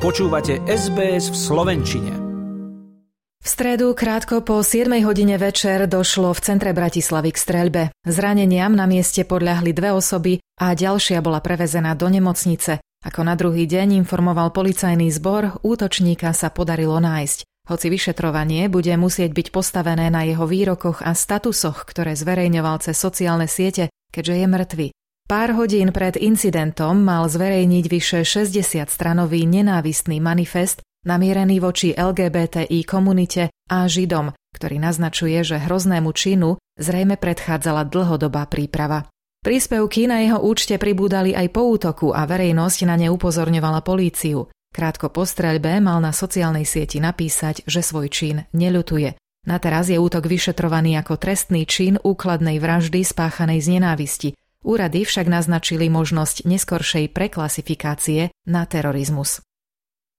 Počúvate SBS v Slovenčine. V stredu krátko po 7 hodine večer došlo v centre Bratislavy k streľbe. Zraneniam na mieste podľahli dve osoby a ďalšia bola prevezená do nemocnice. Ako na druhý deň informoval policajný zbor, útočníka sa podarilo nájsť. Hoci vyšetrovanie bude musieť byť postavené na jeho výrokoch a statusoch, ktoré zverejňoval cez sociálne siete, keďže je mŕtvy. Pár hodín pred incidentom mal zverejniť vyše 60 stranový nenávistný manifest namierený voči LGBTI komunite a Židom, ktorý naznačuje, že hroznému činu zrejme predchádzala dlhodobá príprava. Príspevky na jeho účte pribúdali aj po útoku a verejnosť na ne upozorňovala políciu. Krátko po streľbe mal na sociálnej sieti napísať, že svoj čin neľutuje. Na teraz je útok vyšetrovaný ako trestný čin úkladnej vraždy spáchanej z nenávisti Úrady však naznačili možnosť neskoršej preklasifikácie na terorizmus.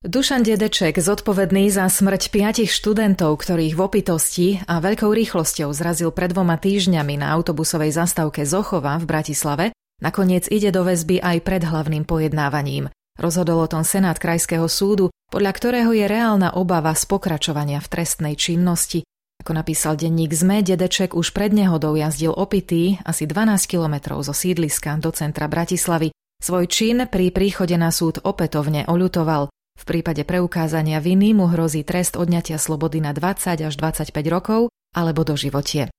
Dušan Dedeček, zodpovedný za smrť piatich študentov, ktorých v opitosti a veľkou rýchlosťou zrazil pred dvoma týždňami na autobusovej zastávke Zochova v Bratislave, nakoniec ide do väzby aj pred hlavným pojednávaním. Rozhodol o tom Senát Krajského súdu, podľa ktorého je reálna obava z pokračovania v trestnej činnosti ako napísal denník ZME, dedeček už pred nehodou jazdil opitý asi 12 kilometrov zo sídliska do centra Bratislavy. Svoj čin pri príchode na súd opätovne oľutoval. V prípade preukázania viny mu hrozí trest odňatia slobody na 20 až 25 rokov alebo do životie.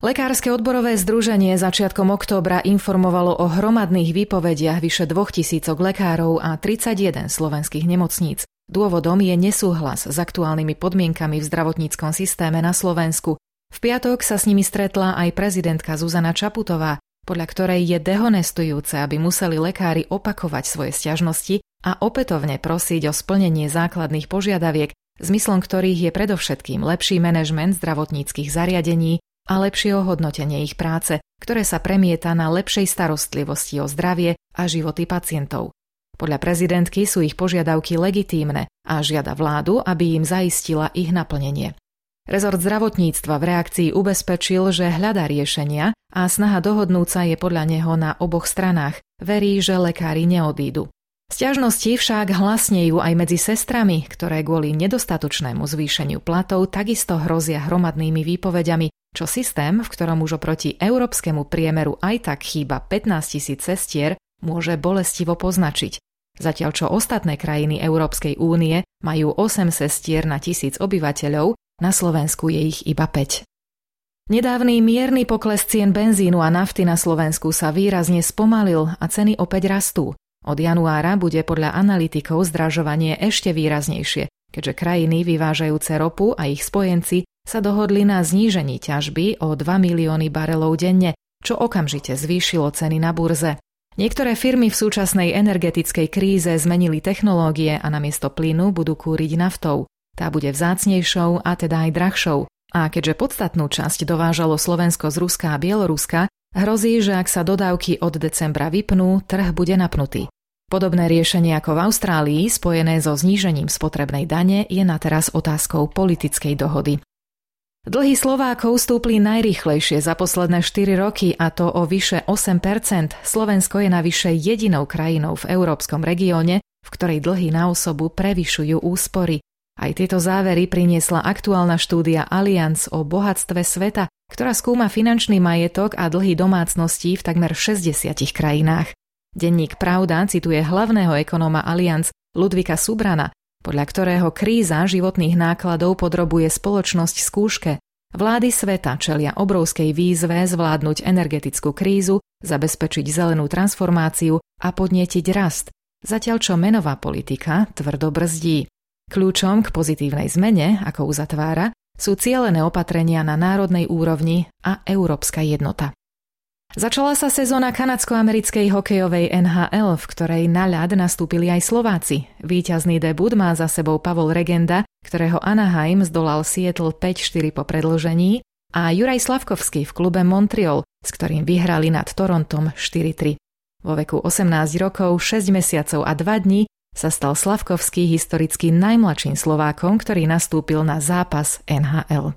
Lekárske odborové združenie začiatkom októbra informovalo o hromadných výpovediach vyše 2000 lekárov a 31 slovenských nemocníc. Dôvodom je nesúhlas s aktuálnymi podmienkami v zdravotníckom systéme na Slovensku. V piatok sa s nimi stretla aj prezidentka Zuzana Čaputová, podľa ktorej je dehonestujúce, aby museli lekári opakovať svoje stiažnosti a opätovne prosiť o splnenie základných požiadaviek, zmyslom ktorých je predovšetkým lepší manažment zdravotníckých zariadení a lepšie ohodnotenie ich práce, ktoré sa premieta na lepšej starostlivosti o zdravie a životy pacientov. Podľa prezidentky sú ich požiadavky legitímne a žiada vládu, aby im zaistila ich naplnenie. Rezort zdravotníctva v reakcii ubezpečil, že hľadá riešenia a snaha dohodnúť sa je podľa neho na oboch stranách. Verí, že lekári neodídu. Sťažnosti však hlasnejú aj medzi sestrami, ktoré kvôli nedostatočnému zvýšeniu platov takisto hrozia hromadnými výpovediami, čo systém, v ktorom už oproti európskemu priemeru aj tak chýba 15 tisíc sestier, môže bolestivo poznačiť. Zatiaľ čo ostatné krajiny Európskej únie majú 8 sestier na tisíc obyvateľov, na Slovensku je ich iba 5. Nedávny mierny pokles cien benzínu a nafty na Slovensku sa výrazne spomalil a ceny opäť rastú. Od januára bude podľa analytikov zdražovanie ešte výraznejšie, keďže krajiny vyvážajúce ropu a ich spojenci sa dohodli na znížení ťažby o 2 milióny barelov denne, čo okamžite zvýšilo ceny na burze. Niektoré firmy v súčasnej energetickej kríze zmenili technológie a namiesto plynu budú kúriť naftou. Tá bude vzácnejšou a teda aj drahšou. A keďže podstatnú časť dovážalo Slovensko z Ruska a Bieloruska, hrozí, že ak sa dodávky od decembra vypnú, trh bude napnutý. Podobné riešenie ako v Austrálii, spojené so znížením spotrebnej dane, je na teraz otázkou politickej dohody. Dlhy Slovákov stúpli najrýchlejšie za posledné 4 roky a to o vyše 8%. Slovensko je navyše jedinou krajinou v európskom regióne, v ktorej dlhy na osobu prevyšujú úspory. Aj tieto závery priniesla aktuálna štúdia Allianz o bohatstve sveta, ktorá skúma finančný majetok a dlhy domácností v takmer 60 krajinách. Denník Pravda cituje hlavného ekonóma Allianz Ludvika Subrana, podľa ktorého kríza životných nákladov podrobuje spoločnosť skúške. Vlády sveta čelia obrovskej výzve zvládnuť energetickú krízu, zabezpečiť zelenú transformáciu a podnietiť rast, zatiaľ čo menová politika tvrdo brzdí. Kľúčom k pozitívnej zmene, ako uzatvára, sú cielené opatrenia na národnej úrovni a európska jednota. Začala sa sezóna kanadsko-americkej hokejovej NHL, v ktorej na ľad nastúpili aj Slováci. Výťazný debut má za sebou Pavol Regenda, ktorého Anaheim zdolal Seattle 5-4 po predlžení a Juraj Slavkovský v klube Montreal, s ktorým vyhrali nad Torontom 4-3. Vo veku 18 rokov, 6 mesiacov a 2 dní sa stal Slavkovský historicky najmladším Slovákom, ktorý nastúpil na zápas NHL.